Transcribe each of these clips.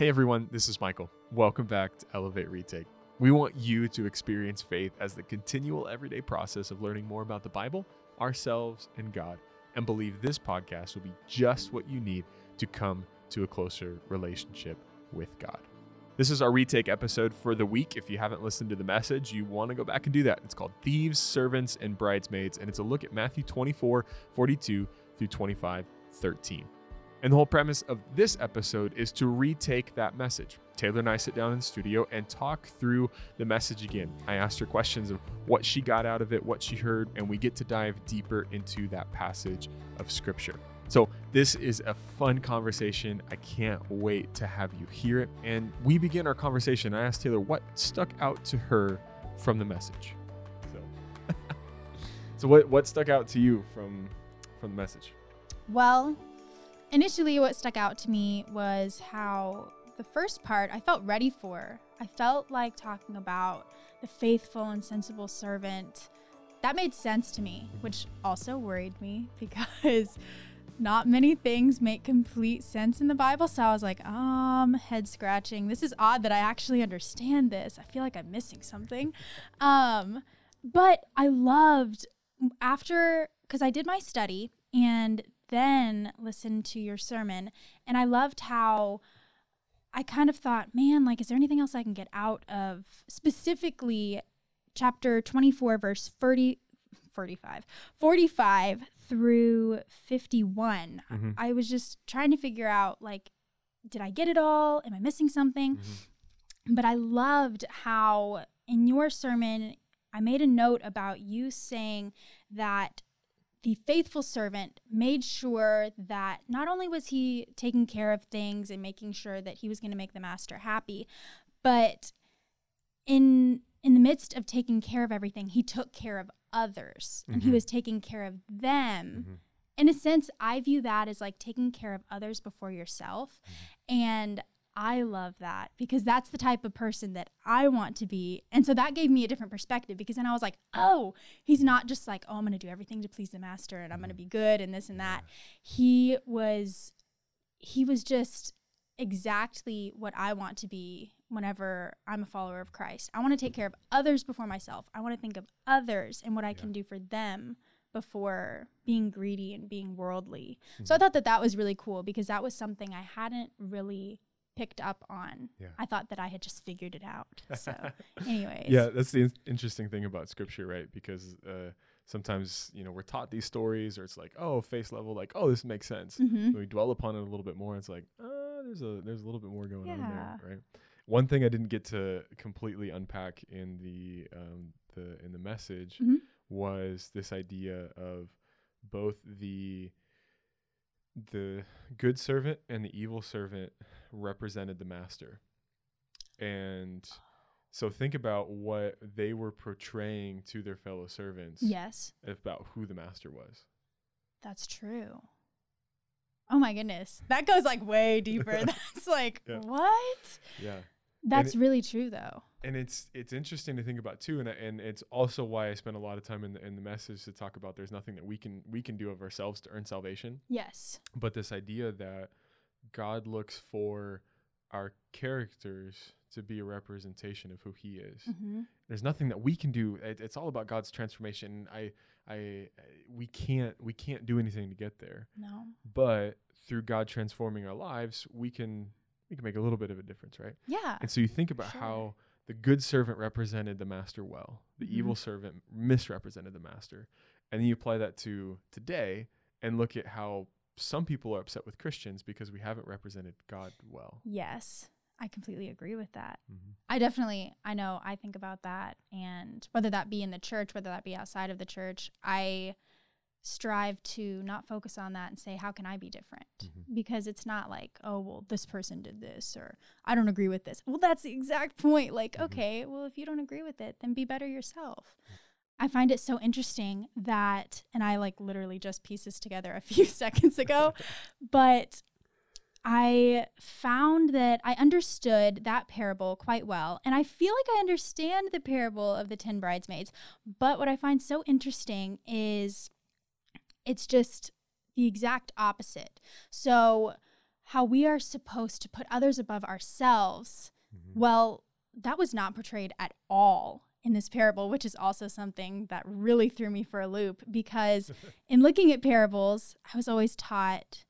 Hey everyone, this is Michael. Welcome back to Elevate Retake. We want you to experience faith as the continual everyday process of learning more about the Bible, ourselves, and God, and believe this podcast will be just what you need to come to a closer relationship with God. This is our retake episode for the week. If you haven't listened to the message, you want to go back and do that. It's called Thieves, Servants, and Bridesmaids, and it's a look at Matthew 24, 42 through 25, 13. And the whole premise of this episode is to retake that message. Taylor and I sit down in the studio and talk through the message again. I asked her questions of what she got out of it, what she heard, and we get to dive deeper into that passage of scripture. So, this is a fun conversation. I can't wait to have you hear it. And we begin our conversation. I asked Taylor what stuck out to her from the message. So, so what, what stuck out to you from, from the message? Well, initially, what stuck out to me was how the first part I felt ready for. I felt like talking about the faithful and sensible servant. That made sense to me, which also worried me because not many things make complete sense in the Bible. So I was like, um, head scratching. This is odd that I actually understand this. I feel like I'm missing something. Um, but I loved after because I did my study and then listen to your sermon, and I loved how I kind of thought, man, like, is there anything else I can get out of specifically chapter 24, verse 30, 45, 45 through 51? Mm-hmm. I was just trying to figure out, like, did I get it all? Am I missing something? Mm-hmm. But I loved how in your sermon, I made a note about you saying that the faithful servant made sure that not only was he taking care of things and making sure that he was going to make the master happy, but in in the midst of taking care of everything, he took care of others and he Mhm. was taking care of them. Mhm. In a sense, I view that as like taking care of others before yourself. Mm-hmm. And I love that because that's the type of person that I want to be. And so that gave me a different perspective because then I was like, oh, he's not just like, oh, I'm going to do everything to please the master and I'm going to be good and this and that. He was he was just exactly what I want to be whenever I'm a follower of Christ. I want to take care of others before myself. I want to think of others and what I can do for them before being greedy and being worldly. So I mm-hmm. thought that that was really cool because that was something I hadn't really picked up on. Yeah. I thought that I had just figured it out. So, anyways. Yeah, that's the in- interesting thing about scripture, right? Because uh, sometimes you know we're taught these stories, or it's like, oh, face level, like, oh, this makes sense. hmm When we dwell upon it a little bit more, it's like, uh, there's a there's a little bit more going on there, right? One thing I didn't get to completely unpack in the um, the in the message Mhm. was this idea of both the the good servant and the evil servant represented the master. And so think about what they were portraying to their fellow servants Yes, about who the master was. that's true. Oh my goodness. That goes like way deeper. That's like, Yeah. what? Yeah. That's really true though. And it's it's interesting to think about too and and it's also why I spend a lot of time in the, in the message to talk about there's nothing that we can we can do of ourselves to earn salvation Yes. but this idea that God looks for our characters to be a representation of who he is hmm there's nothing that we can do it, it's all about God's transformation I, I I we can't we can't do anything to get there No. but through God transforming our lives we can we can make a little bit of a difference right Yeah. and so you think about Sure. how the good servant represented the master well, the Mhm. evil servant misrepresented the master. And then you apply that to today and look at how some people are upset with Christians because we haven't represented God well. Yes. I completely agree with that. Mm-hmm. I definitely, I know, I think about that. And whether that be in the church, whether that be outside of the church, I strive to not focus on that and say, how can I be different? Mhm. Because it's not like, oh, well, this person did this or I don't agree with this. Well, that's the exact point. Like, Mhm. okay, well, if you don't agree with it, then be better yourself. I find it so interesting that, and I like literally just pieces together a few seconds ago, but I found that I understood that parable quite well. And I feel like I understand the parable of the 10 bridesmaids. But what I find so interesting is it's just the exact opposite. So, how we are supposed to put others above ourselves. Mhm. Well, that was not portrayed at all in this parable, which is also something that really threw me for a loop because in looking at parables, I was always taught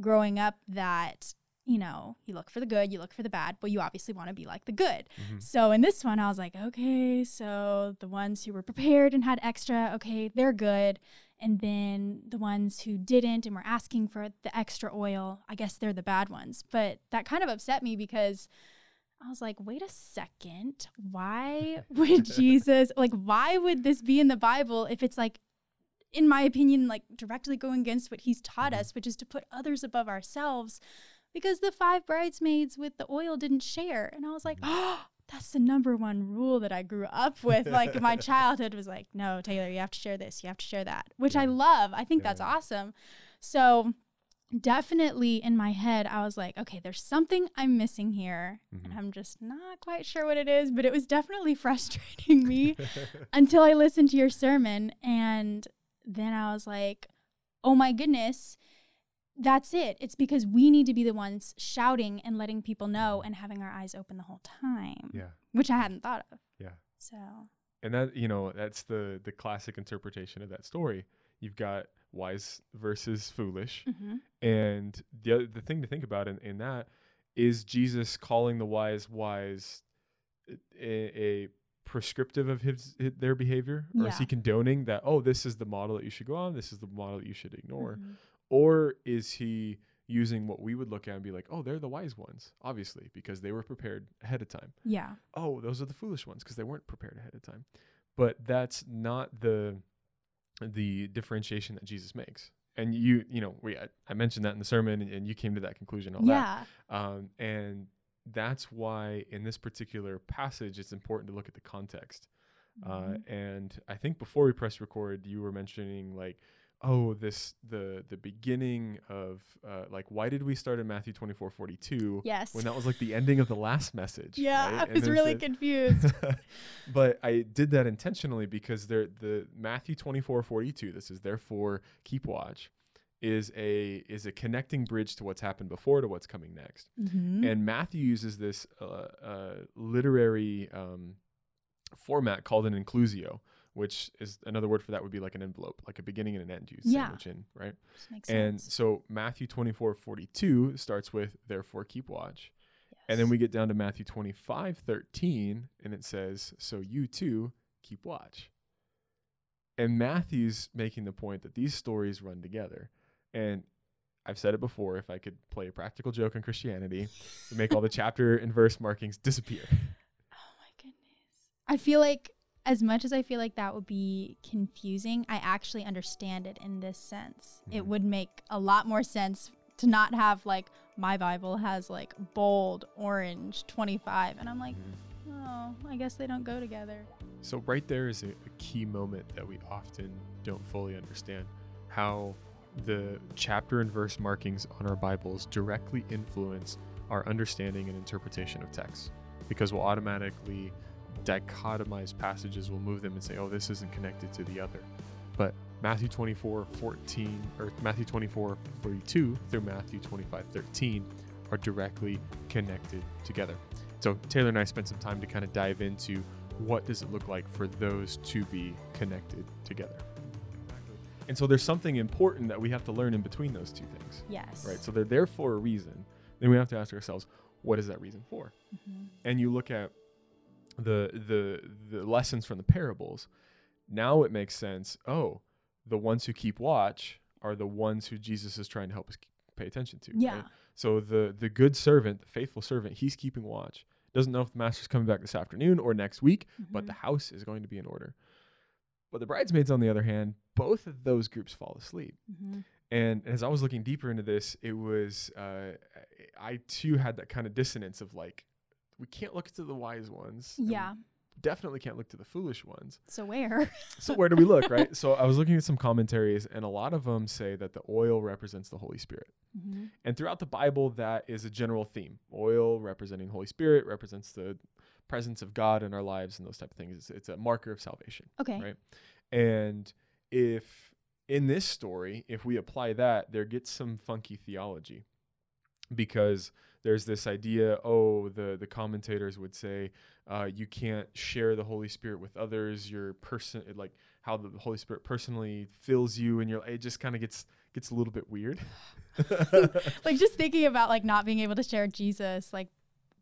growing up that, you know, you look for the good, you look for the bad, but you obviously want to be like the good. Mhm. So in this one, I was like, okay, so the ones who were prepared and had extra, okay, they're good. And then the ones who didn't and were asking for the extra oil, I guess they're the bad ones. But that kind of upset me because I was like, wait a second. Why would Jesus, like, why would this be in the Bible if it's like, in my opinion, like directly going against what he's taught Mhm. us, which is to put others above ourselves? Because the five bridesmaids with the oil didn't share. And I was like, oh, that's the number one rule that I grew up with. Like my childhood was like, no, Taylor, you have to share this, you have to share that, which I love. I think that's awesome. So definitely in my head, I was like, okay, there's something I'm missing here. And Mhm. I'm just not quite sure what it is, but it was definitely frustrating me until I listened to your sermon. And then I was like, oh my goodness, that's it. It's because we need to be the ones shouting and letting people know and having our eyes open the whole time, yeah. which I hadn't thought of. Yeah. So, and that you know that's the the classic interpretation of that story you've got wise versus foolish mhm. and the other, the thing to think about in, in that is jesus calling the wise wise a, a prescriptive of his, hi- their behavior or is he condoning that oh this is the model that you should go on this is the model that you should ignore Mhm. Or is he using what we would look at and be like oh they're the wise ones obviously because they were prepared ahead of time yeah. oh, those are the foolish ones because they weren't prepared ahead of time. But that's not the the differentiation that Jesus makes. And you, you know, we I, I mentioned that in the sermon, and, and you came to that conclusion. All Yeah. that, um, and that's why in this particular passage, it's important to look at the context. Uh, Mhm. and I think before we press record, you were mentioning like, oh, this the the beginning of uh, like why did we start in Matthew twenty four forty two? yes. When that was like the ending of the last message. yeah. right? I was really confused. but I did that intentionally because there the Matthew 24 42 this is therefore keep watch is a is a connecting bridge to what's happened before to what's coming next. Mhm. And Matthew uses this uh, uh, literary um, format called an inclusio, which is another word for that would be like an envelope, like a beginning and an end you Yeah. sandwich in, right? And sense. so Matthew 24 42 starts with therefore keep watch. And then we get down to Matthew 25, 13, and it says, So you too keep watch. And Matthew's making the point that these stories run together. And I've said it before if I could play a practical joke on Christianity, make all the chapter and verse markings disappear. Oh my goodness. I feel like as much as I feel like that would be confusing, I actually understand it in this sense. It Mhm. would make a lot more sense to not have like my Bible has like bold orange 25 and I'm like, "Oh, I guess they don't go together." So, right there is a, a key moment that we often don't fully understand how the chapter and verse markings on our Bibles directly influence our understanding and interpretation of text because we'll automatically dichotomize passages, we'll move them and say, oh, this isn't connected to the other. But Matthew 24 14 or Matthew 24 42 through Matthew 25 13 are directly connected together. So Taylor and I spent some time to kind of dive into what does it look like for those to be connected together. And so there's something important that we have to learn in between those two things, Yes. right? So they're there for a reason. Then we have to ask ourselves, what is that reason for? Mhm. And you look at the the the lessons from the parables. Now it makes sense. Oh, the ones who keep watch are the ones who Jesus is trying to help us pay attention to. Yeah. right? So the the good servant, the faithful servant, he's keeping watch. Doesn't know if the master's coming back this afternoon or next week, but the Mhm. house is going to be in order. But the bridesmaids, on the other hand, both of those groups fall asleep. Mhm. And as I was looking deeper into this, it was uh, I too had that kind of dissonance of like, we can't look to the wise ones. Yeah. definitely can't look to the foolish ones. So where? So where do we look, right? So I was looking at some commentaries, and a lot of them say that the oil represents the Holy Spirit. Mhm. And throughout the Bible, that is a general theme. Oil representing Holy Spirit represents the presence of God in our lives and those type of things. It's, it's a marker of salvation. Okay. Right. And if in this story, if we apply that, there gets some funky theology. because there's this idea oh the the commentators would say uh, you can't share the holy spirit with others. Your person like how the holy spirit personally fills you and you're it just kind of gets gets a little bit weird. Like just thinking about like not being able to share jesus like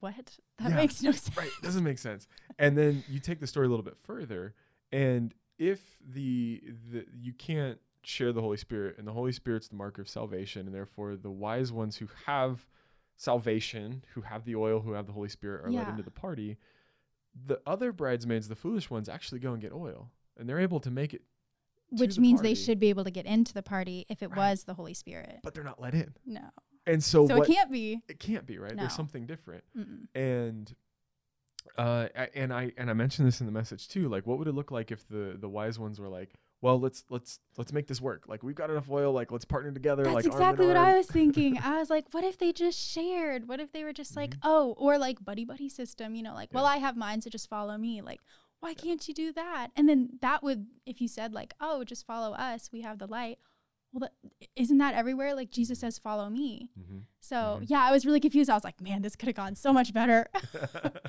what? That Yeah, makes no sense. Right It doesn't make sense. And then you take the story a little bit further and if the the you can't share the holy spirit and the holy spirit's the marker of salvation and therefore the wise ones who have salvation who have the oil who have the holy spirit are let Yeah. into the party the other bridesmaids the foolish ones actually go and get oil and they're able to make it which the means they should be able to get into the party if it Right. was the holy spirit but they're not let in no and so, so what it can't be it can't be right No. there's something different Mm-mm. and uh I- and i and i mentioned this in the message too like what would it look like if the the wise ones were like well let's let's let's make this work like we've got enough oil like let's partner together That's like exactly what arm. I was thinking. I was like, what if they just shared? What if they were just like, Mhm. oh, or like buddy buddy system, you know, like, well, I have mine, so just follow me. Like, why can't you do that? And then that would, if you said like, oh, just follow us, we have the light. Well, that, isn't that everywhere? Like Jesus says, follow me. Mhm. So Mhm. yeah, I was really confused. I was like, man, this could have gone so much better.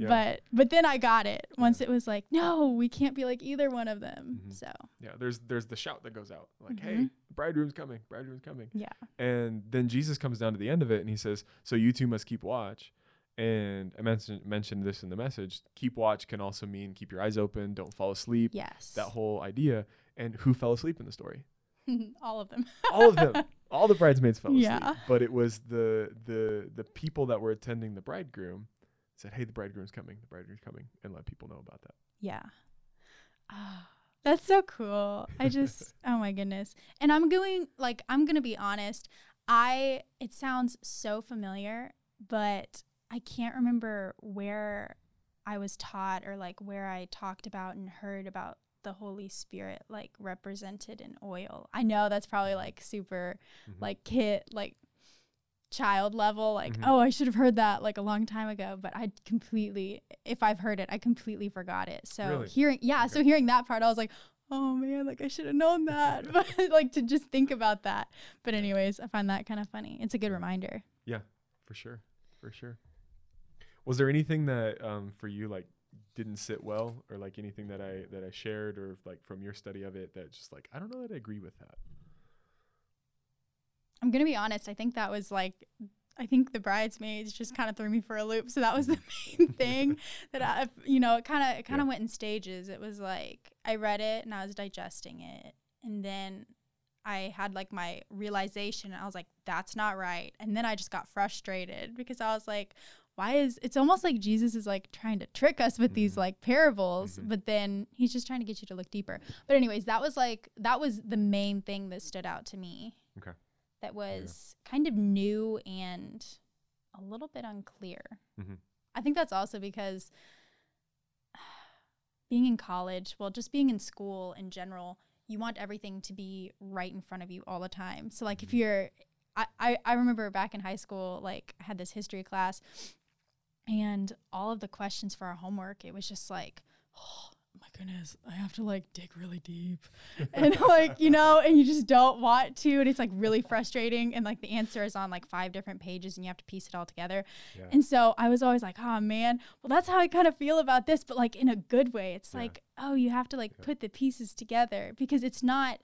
Yeah. But but then I got it once it was like, no, we can't be like either one of them. Mhm. So yeah there's there's the shout that goes out like hey Mhm. bridegroom's coming bridegroom's coming yeah, and then jesus comes down to the end of it and he says so you too must keep watch and i mentioned mentioned this in the message keep watch can also mean keep your eyes open don't fall asleep yes, that whole idea and who fell asleep in the story all of them. all of them all the bridesmaids fell asleep Yeah. but it was the the the people that were attending the bridegroom said hey the bridegroom's coming the bridegroom's coming and let people know about that Yeah. Ah, that's so cool. I just, oh my goodness. And I'm going, like, I'm going to be honest. I, it sounds so familiar, but I can't remember where I was taught or like where I talked about and heard about the Holy Spirit, like represented in oil. I know that's probably like super, Mhm. like, kid, like, child level like Mhm. oh i should have heard that like a long time ago but i completely if i've heard it i completely forgot it so Really? hearing yeah so hearing that part i was like oh man like i should have known that but like to just think about that but anyways i find that kind of funny it's a good Yeah. reminder Yeah, for sure for sure was there anything that um for you like didn't sit well or like anything that i that i shared or like from your study of it that just like i don't know that i agree with that i'm gonna be honest i think that was like i think the bridesmaids just kind of threw me for a loop so that was the main thing that i you know it kind of it kind of Yeah. went in stages it was like i read it and i was digesting it and then I had like my realization. and I was like, that's not right. And then I just got frustrated because I was like, why is it's almost like Jesus is like trying to trick us with these Mhm. like parables, Mhm. but then he's just trying to get you to look deeper. But, anyways, that was like, that was the main thing that stood out to me. Okay. That was kind of new and a little bit unclear. Mhm. I think that's also because being in college, well, just being in school in general, you want everything to be right in front of you all the time. So like if Mhm. you're I, I remember back in high school, like I had this history class and all of the questions for our homework, it was just like, oh my goodness, I have to like dig really deep. and like, you know, and you just don't want to. And it's like really frustrating. And like the answer is on like five different pages and you have to piece it all together. yeah And so I was always like, oh man, well, that's how I kind of feel about this, but like in a good way. It's Yeah. like, oh, you have to like Yeah. put the pieces together because it's not.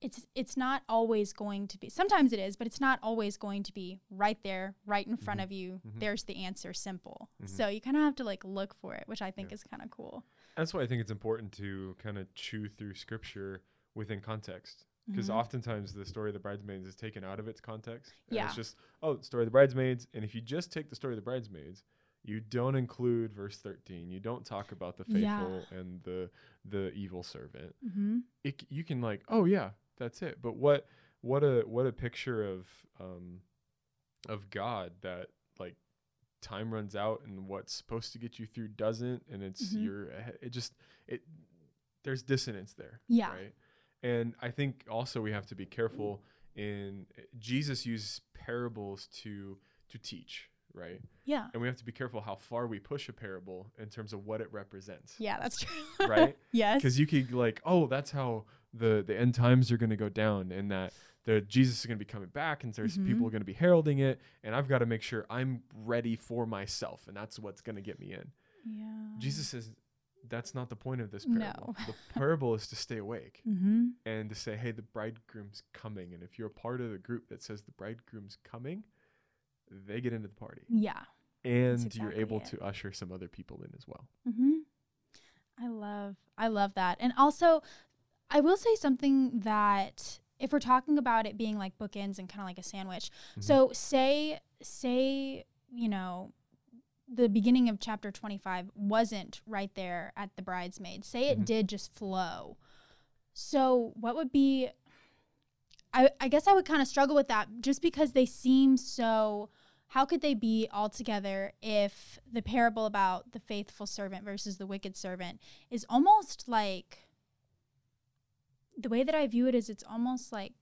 It's it's not always going to be. Sometimes it is, but it's not always going to be right there, right in front Mhm. of you. Mhm. There's the answer, simple. Mhm. So you kind of have to like look for it, which I think Yeah. is kind of cool. that's why i think it's important to kind of chew through scripture within context because Mhm. oftentimes the story of the bridesmaids is taken out of its context and Yeah. it's just oh story of the bridesmaids and if you just take the story of the bridesmaids you don't include verse 13 you don't talk about the faithful Yeah. and the the evil servant Mm-hmm. it, you can like oh yeah that's it but what what a what a picture of um of god that like time runs out and what's supposed to get you through doesn't and it's Mhm. your it just it there's dissonance there Yeah. right and i think also we have to be careful in jesus used parables to to teach right Yeah. and we have to be careful how far we push a parable in terms of what it represents Yeah, that's true. right yes. because you could like oh that's how the the end times are going to go down and that the Jesus is going to be coming back, and there's Mhm. people are going to be heralding it, and I've got to make sure I'm ready for myself, and that's what's going to get me in. Yeah. Jesus says that's not the point of this parable. No. the parable is to stay awake Mm-hmm. and to say, hey, the bridegroom's coming. And if you're a part of the group that says the bridegroom's coming, they get into the party. Yeah. And exactly you're able it. to usher some other people in as well. Mm-hmm. I love, I love that. And also, I will say something that if we're talking about it being like bookends and kind of like a sandwich. Mhm. So say, say, you know, the beginning of chapter 25 wasn't right there at the bridesmaid. Say it Mhm. did just flow. So what would be I, I guess I would kind of struggle with that just because they seem so how could they be all together if the parable about the faithful servant versus the wicked servant is almost like the way that I view it is it's almost like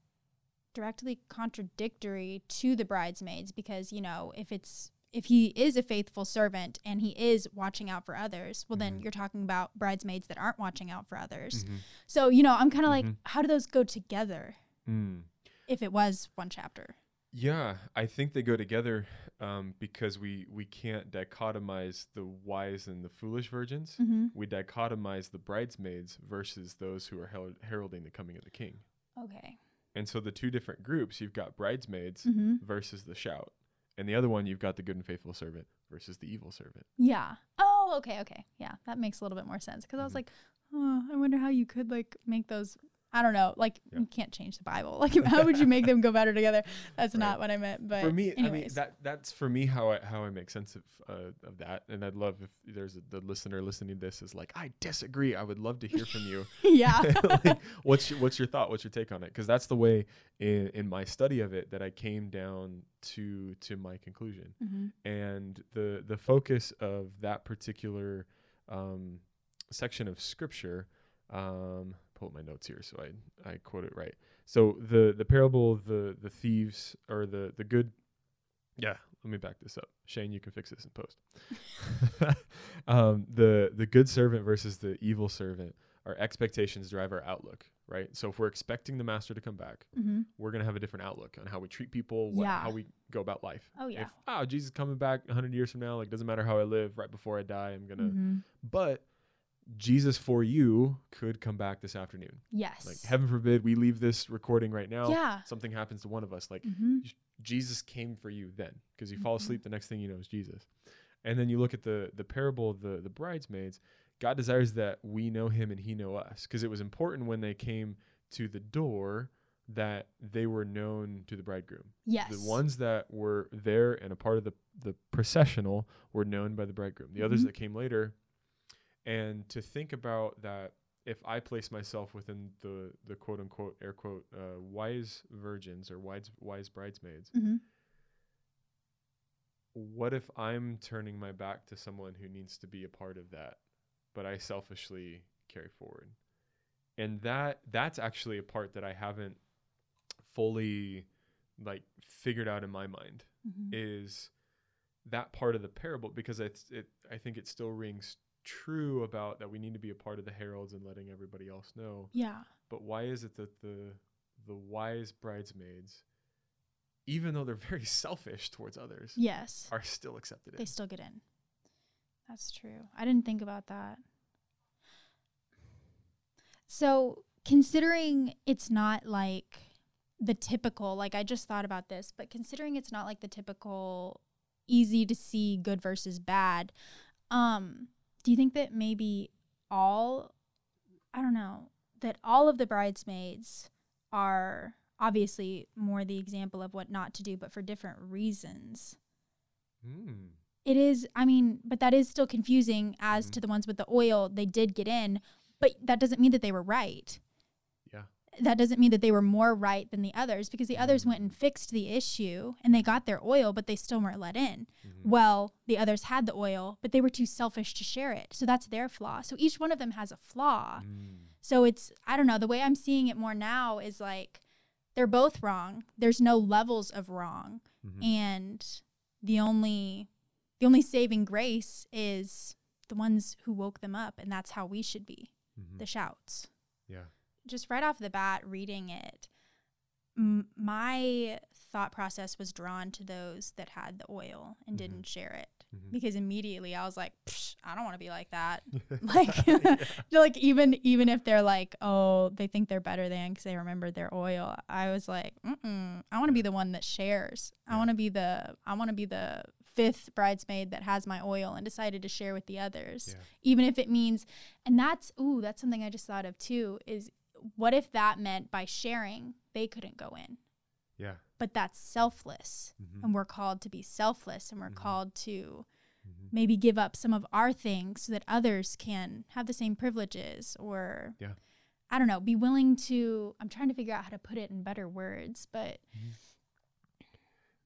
directly contradictory to the bridesmaids because you know if it's if he is a faithful servant and he is watching out for others well then Mhm. you're talking about bridesmaids that aren't watching out for others Mhm. so you know i'm kind of Mhm. like how do those go together Mm. if it was one chapter Yeah, I think they go together um, because we we can't dichotomize the wise and the foolish virgins. mm-hmm. We dichotomize the bridesmaids versus those who are herald- heralding the coming of the king. okay And so the two different groups, you've got bridesmaids mm-hmm. versus the shout, and the other one you've got the good and faithful servant versus the evil servant. yeah oh okay okay yeah that makes a little bit more sense because i was Mhm. like oh i wonder how you could like make those i don't know like Yeah. you can't change the bible like how would you make them go better together that's Right. not what i meant but for me, I mean that that's for me how I how I make sense of uh, of that, and I'd love if there's a, the listener listening to this is like I disagree. I would love to hear from you. yeah like, what's your, what's your thought? What's your take on it? Because that's the way in in my study of it that I came down to to my conclusion, mm-hmm. and the the focus of that particular um, section of scripture. Um, pull up my notes here so I I quote it right. So the the parable of the the thieves or the the good. Yeah, let me back this up. Shane, you can fix this in post. um, the the good servant versus the evil servant. Our expectations drive our outlook, right? So if we're expecting the master to come back, Mm-hmm. we're gonna have a different outlook on how we treat people, what, Yeah. how we go about life. Oh, yeah. If oh Jesus is coming back 100 years from now, like doesn't matter how I live, right before I die, I'm gonna. Mm-hmm. But Jesus for you could come back this afternoon. yes Like heaven forbid we leave this recording right now. yeah Something happens to one of us. Like mm-hmm. Jesus came for you then, because you fall Mhm. asleep, the next thing you know is Jesus. And then you look at the the parable of the the bridesmaids. God desires that we know Him and He know us, because it was important when they came to the door that they were known to the bridegroom. yes The ones that were there and a part of the the processional were known by the bridegroom. The others Mhm. that came later, and to think about that, if I place myself within the the quote unquote air quote uh, wise virgins or wise wise bridesmaids, mm-hmm. what if I'm turning my back to someone who needs to be a part of that, but I selfishly carry forward? And that that's actually a part that I haven't fully like figured out in my mind Mm-hmm. is that part of the parable because it's it I think it still rings true about that we need to be a part of the heralds and letting everybody else know. yeah. But why is it that the the wise bridesmaids, even though they're very selfish towards others, yes. are still accepted they in? still get in. That's true. I didn't think about that. So considering it's not like the typical like i just thought about this but considering it's not like the typical easy to see good versus bad um do you think that maybe all i don't know that all of the bridesmaids are obviously more the example of what not to do but for different reasons Hmm. it is i mean but that is still confusing as Mhm. to the ones with the oil they did get in but that doesn't mean that they were right. That doesn't mean that they were more right than the others because the others went Mm. and fixed the issue and they got their oil but they still weren't let in Mhm. well the others had the oil but they were too selfish to share it so that's their flaw so each one of them has a flaw Mm. so it's I don't know, the way I'm seeing it more now is like they're both wrong. There's no levels of wrong. Mhm. And the only the only saving grace is the ones who woke them up and that's how we should be. Mhm. The shouts. Yeah. Just right off the bat reading it, m- my thought process was drawn to those that had the oil and Mhm. didn't share it Mhm. because immediately I was like, Psh, I don't want to be like that. like, like even even if they're like, oh, they think they're better than because they remembered their oil. I was like, Mm-mm, I want to be the one that shares. I want to be the I want to be the fifth bridesmaid that has my oil and decided to share with the others, Yeah. even if it means. And that's ooh, that's something I just thought of too. Is what if that meant by sharing they couldn't go in? yeah. But that's selfless, Mhm. and we're called to be selfless, and we're Mhm. called to Mhm. maybe give up some of our things so that others can have the same privileges or Yeah. I don't know, be willing to I'm trying to figure out how to put it in better words, but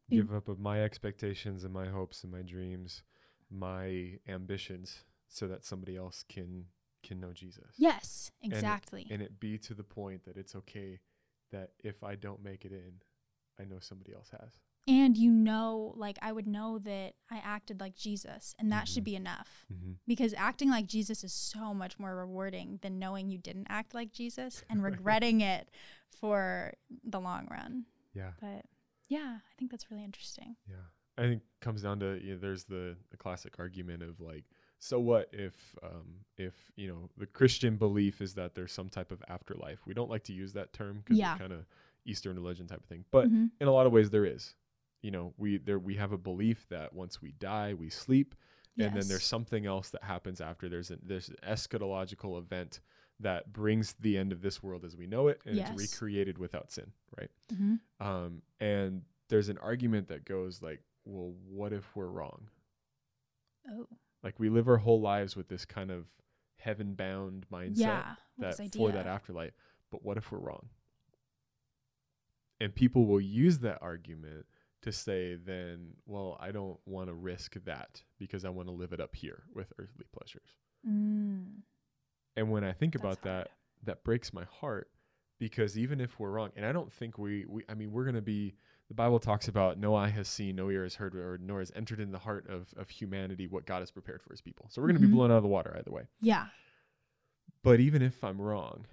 Be- Give up of my expectations and my hopes and my dreams, my ambitions, so that somebody else can can know Jesus. yes, exactly. and it be to the point that it's okay that if I don't make it in, I know somebody else has. And, you know, like I would know that I acted like Jesus and that should Mhm. be enough. Mm-hmm. Because acting like Jesus is so much more rewarding than knowing you didn't act like Jesus and regretting it for the long run. Yeah, But yeah, I think that's really interesting. yeah. I think it comes down to you know, there's the, the classic argument of like, so what if um, if you know the Christian belief is that there's some type of afterlife? We don't like to use that term because Yeah. it's kind of Eastern religion type of thing, but Mhm. in a lot of ways there is. You know, we there we have a belief that once we die, we sleep, and then there's something else that happens after. There's an there's an eschatological event that brings the end of this world as we know it, and Yes. it's recreated without sin, right? Mhm. Um, and there's an argument that goes like, well, what if we're wrong? Oh. Like we live our whole lives with this kind of heaven bound mindset Yeah. that for that afterlife. But what if we're wrong? And people will use that argument to say, then, well, I don't want to risk that because I want to live it up here with earthly pleasures. Mm, And when I think that's about hard. that, that breaks my heart because even if we're wrong, and I don't think we, we I mean, we're going to be, the Bible talks about no eye has seen, no ear has heard, or nor has entered in the heart of, of humanity what God has prepared for his people. So we're going to Mhm. be blown out of the water either way. Yeah. But even if I'm wrong,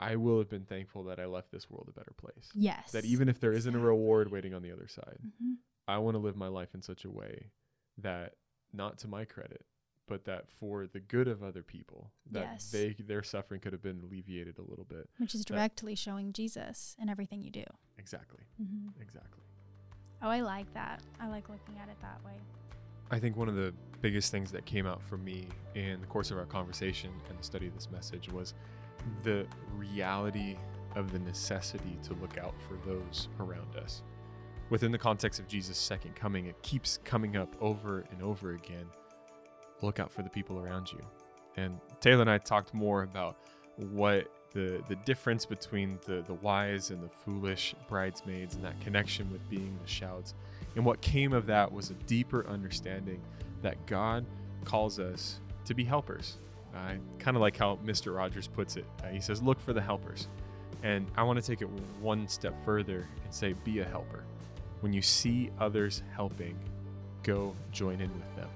I will have been thankful that I left this world a better place. Yes. That even if there isn't a reward waiting on the other side, Mhm. I want to live my life in such a way that not to my credit, but that for the good of other people, that Yes. they their suffering could have been alleviated a little bit. Which is directly showing Jesus in everything you do. Exactly. hmm Exactly. Oh, I like that. I like looking at it that way. I think one of the biggest things that came out for me in the course of our conversation and the study of this message was the reality of the necessity to look out for those around us. Within the context of Jesus' second coming, it keeps coming up over and over again. Look out for the people around you. And Taylor and I talked more about what the the difference between the the wise and the foolish bridesmaids and that connection with being the shouts. And what came of that was a deeper understanding that God calls us to be helpers. I kind of like how Mr. Rogers puts it. Uh, he says, Look for the helpers. And I want to take it one step further and say, Be a helper. When you see others helping, go join in with them.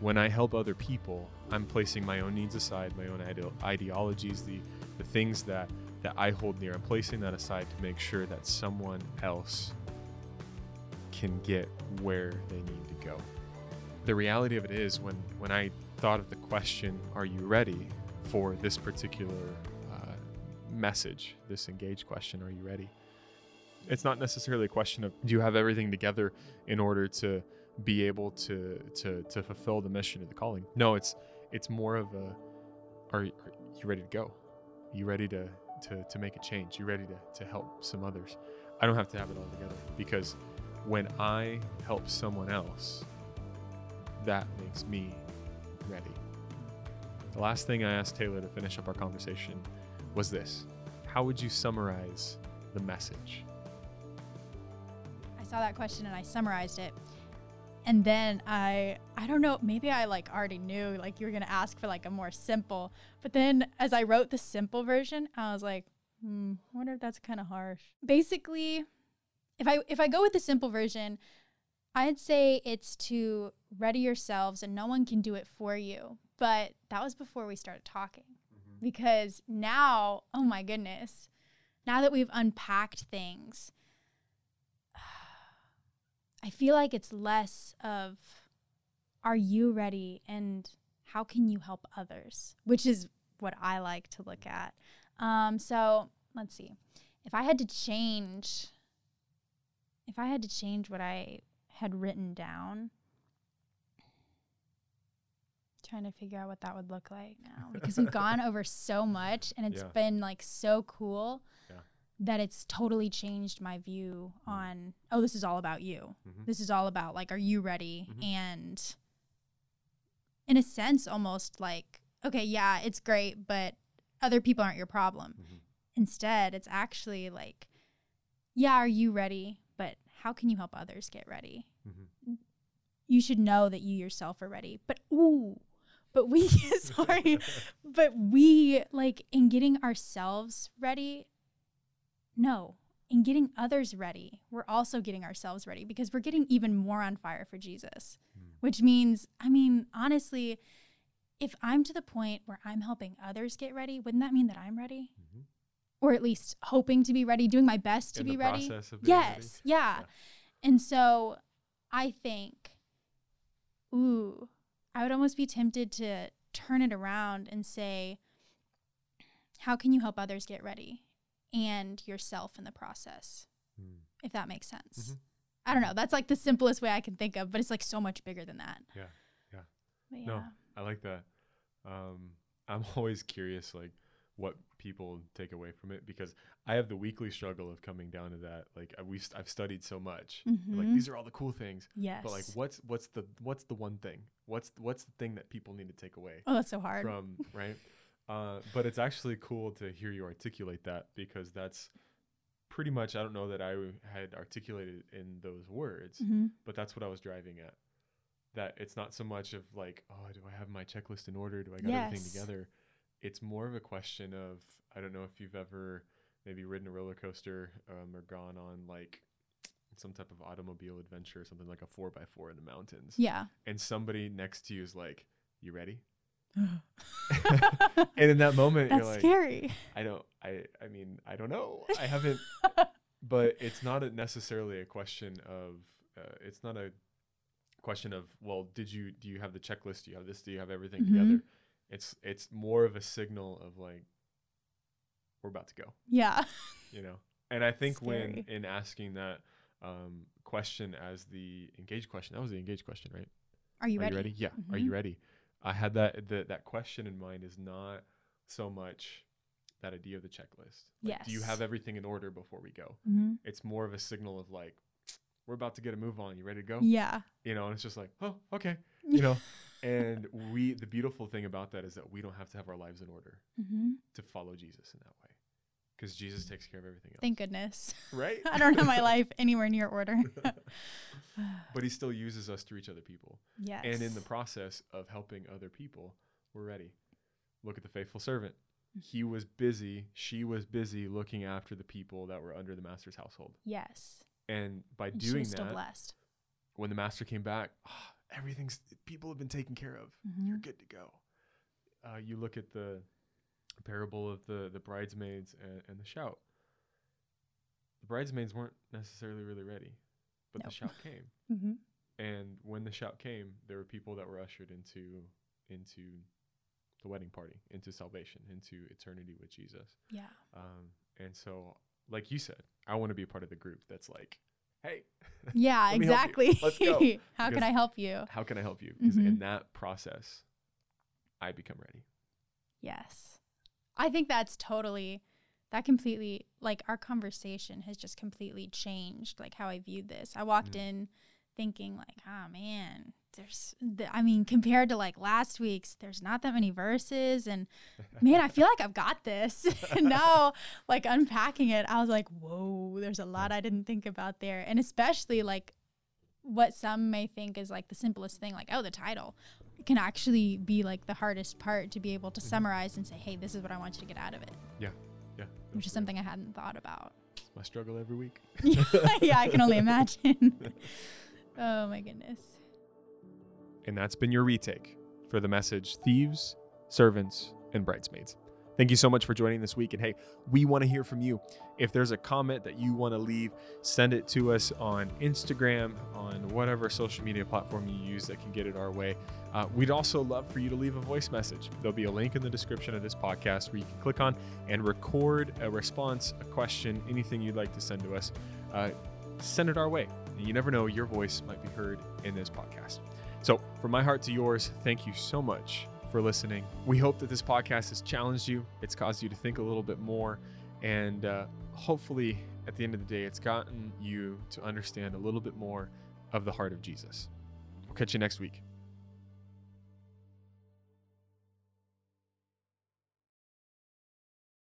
When I help other people, I'm placing my own needs aside, my own ide- ideologies, the, the things that, that I hold near. I'm placing that aside to make sure that someone else can get where they need to go. The reality of it is, when, when I thought of the question, Are you ready for this particular uh, message, this engaged question, Are you ready? It's not necessarily a question of, Do you have everything together in order to be able to, to, to fulfill the mission of the calling? No, it's, it's more of a, Are, are you ready to go? Are you ready to, to, to make a change? You ready to, to help some others? I don't have to have it all together because when I help someone else, that makes me ready. The last thing I asked Taylor to finish up our conversation was this How would you summarize the message? I saw that question and I summarized it. And then I I don't know, maybe I like already knew like you were going to ask for like a more simple. But then as I wrote the simple version, I was like, hmm, I wonder if that's kind of harsh. Basically, if I if I go with the simple version, I'd say it's to ready yourselves and no one can do it for you. But that was before we started talking. Because now, oh my goodness, now that we've unpacked things, I feel like it's less of are you ready and how can you help others, which is what I like to look at. Um, so let's see. If I had to change, if I had to change what I had written down, trying to figure out what that would look like now because we've gone over so much and it's Yeah. been like so cool Yeah. That it's totally changed my view on oh this is all about you Mhm. this is all about like are you ready Mhm. and in a sense almost like okay yeah it's great but other people aren't your problem Mhm. instead it's actually like yeah are you ready but how can you help others get ready Mhm. you should know that you yourself are ready but ooh but we sorry but we like in getting ourselves ready no in getting others ready we're also getting ourselves ready because we're getting even more on fire for jesus Mm. which means i mean honestly if i'm to the point where i'm helping others get ready wouldn't that mean that i'm ready Mhm. or at least hoping to be ready doing my best to In be ready process of being ready. yes yeah. Yeah. and so i think ooh i would almost be tempted to turn it around and say how can you help others get ready and yourself in the process Mm. if that makes sense Mhm. i don't know that's like the simplest way i can think of but it's like so much bigger than that Yeah, yeah. But No. I like that. Um, I'm always curious, like what people take away from it because I have the weekly struggle of coming down to that. Like I, we've I've studied so much. and, Like these are all the cool things, yes but like what's what's the what's the one thing? What's what's the thing that people need to take away oh that's so hard from right? Uh, but it's actually cool to hear you articulate that because that's pretty much I don't know that I had articulated in those words, Mhm. but that's what I was driving at. That it's not so much of like, oh, do I have my checklist in order? Do I got everything together? It's more of a question of I don't know if you've ever maybe ridden a roller coaster um, or gone on like some type of automobile adventure or something like a four by four in the mountains, yeah and somebody next to you is like, "You ready?" And in that moment, that's you're like, scary I don't. I. I mean, I don't know. I haven't. but it's not a necessarily a question of. Uh, it's not a question of. Well, did you? Do you have the checklist? Do you have this? Do you have everything Mhm. together? It's. It's more of a signal of like. We're about to go. yeah You know. And I think Scary. when in asking that um, question as the engaged question, that was the engaged question, right? are you Are ready you ready? Yeah. Are you ready? I had that the, that question in mind is not so much that idea of the checklist. Like, Do you have everything in order before we go? hmm It's more of a signal of like, we're about to get a move on. You ready to go? yeah You know, and it's just like, oh, okay. You know, and we, the beautiful thing about that is that we don't have to have our lives in order hmm to follow Jesus in that way because Jesus takes care of everything else. Thank goodness. right? I don't have my life anywhere near order. but he still uses us to reach other people. yes. And in the process of helping other people, we're ready. Look at the faithful servant. He was busy, she was busy looking after the people that were under the master's household. yes. And by And doing that, blessed. when the master came back, "Ah, everything's people have been taken care of. Mhm. You're good to go. Uh, you look at the parable of the the bridesmaids and, and the shout. The bridesmaids weren't necessarily really ready, but Nope. the shout came. Mm-hmm. And when the shout came, there were people that were ushered into into the wedding party, into salvation, into eternity with Jesus. Yeah. Um, and so, like you said, I want to be a part of the group that's like, hey, Yeah, exactly. Let's go. How can I help you? how can I help you? Because in Mhm. that process, I become ready. Yes. I think that's totally that completely like our conversation has just completely changed like how I viewed this. I walked Mhm. in thinking like, "Oh man, there's the, I mean, compared to like last week's, there's not that many verses and man, I feel like I've got this." and now like unpacking it, I was like, "Whoa, there's a lot I didn't think about there." And especially like what some may think is like the simplest thing like, "Oh, the title." Can actually be like the hardest part to be able to Mhm. summarize and say, hey, this is what I want you to get out of it, Yeah, Yeah. which is something I hadn't thought about. It's my struggle every week. yeah, I can only imagine. oh my goodness. And that's been your retake for the message Thieves, Servants, and Bridesmaids. Thank you so much for joining this week. And hey, we want to hear from you. If there's a comment that you want to leave, send it to us on Instagram, on whatever social media platform you use that can get it our way. Uh, we'd also love for you to leave a voice message. There'll be a link in the description of this podcast where you can click on and record a response, a question, anything you'd like to send to us. Uh, send it our way. And you never know, your voice might be heard in this podcast. So, from my heart to yours, thank you so much for listening. We hope that this podcast has challenged you, it's caused you to think a little bit more, and uh, hopefully, at the end of the day, it's gotten you to understand a little bit more of the heart of Jesus. We'll catch you next week.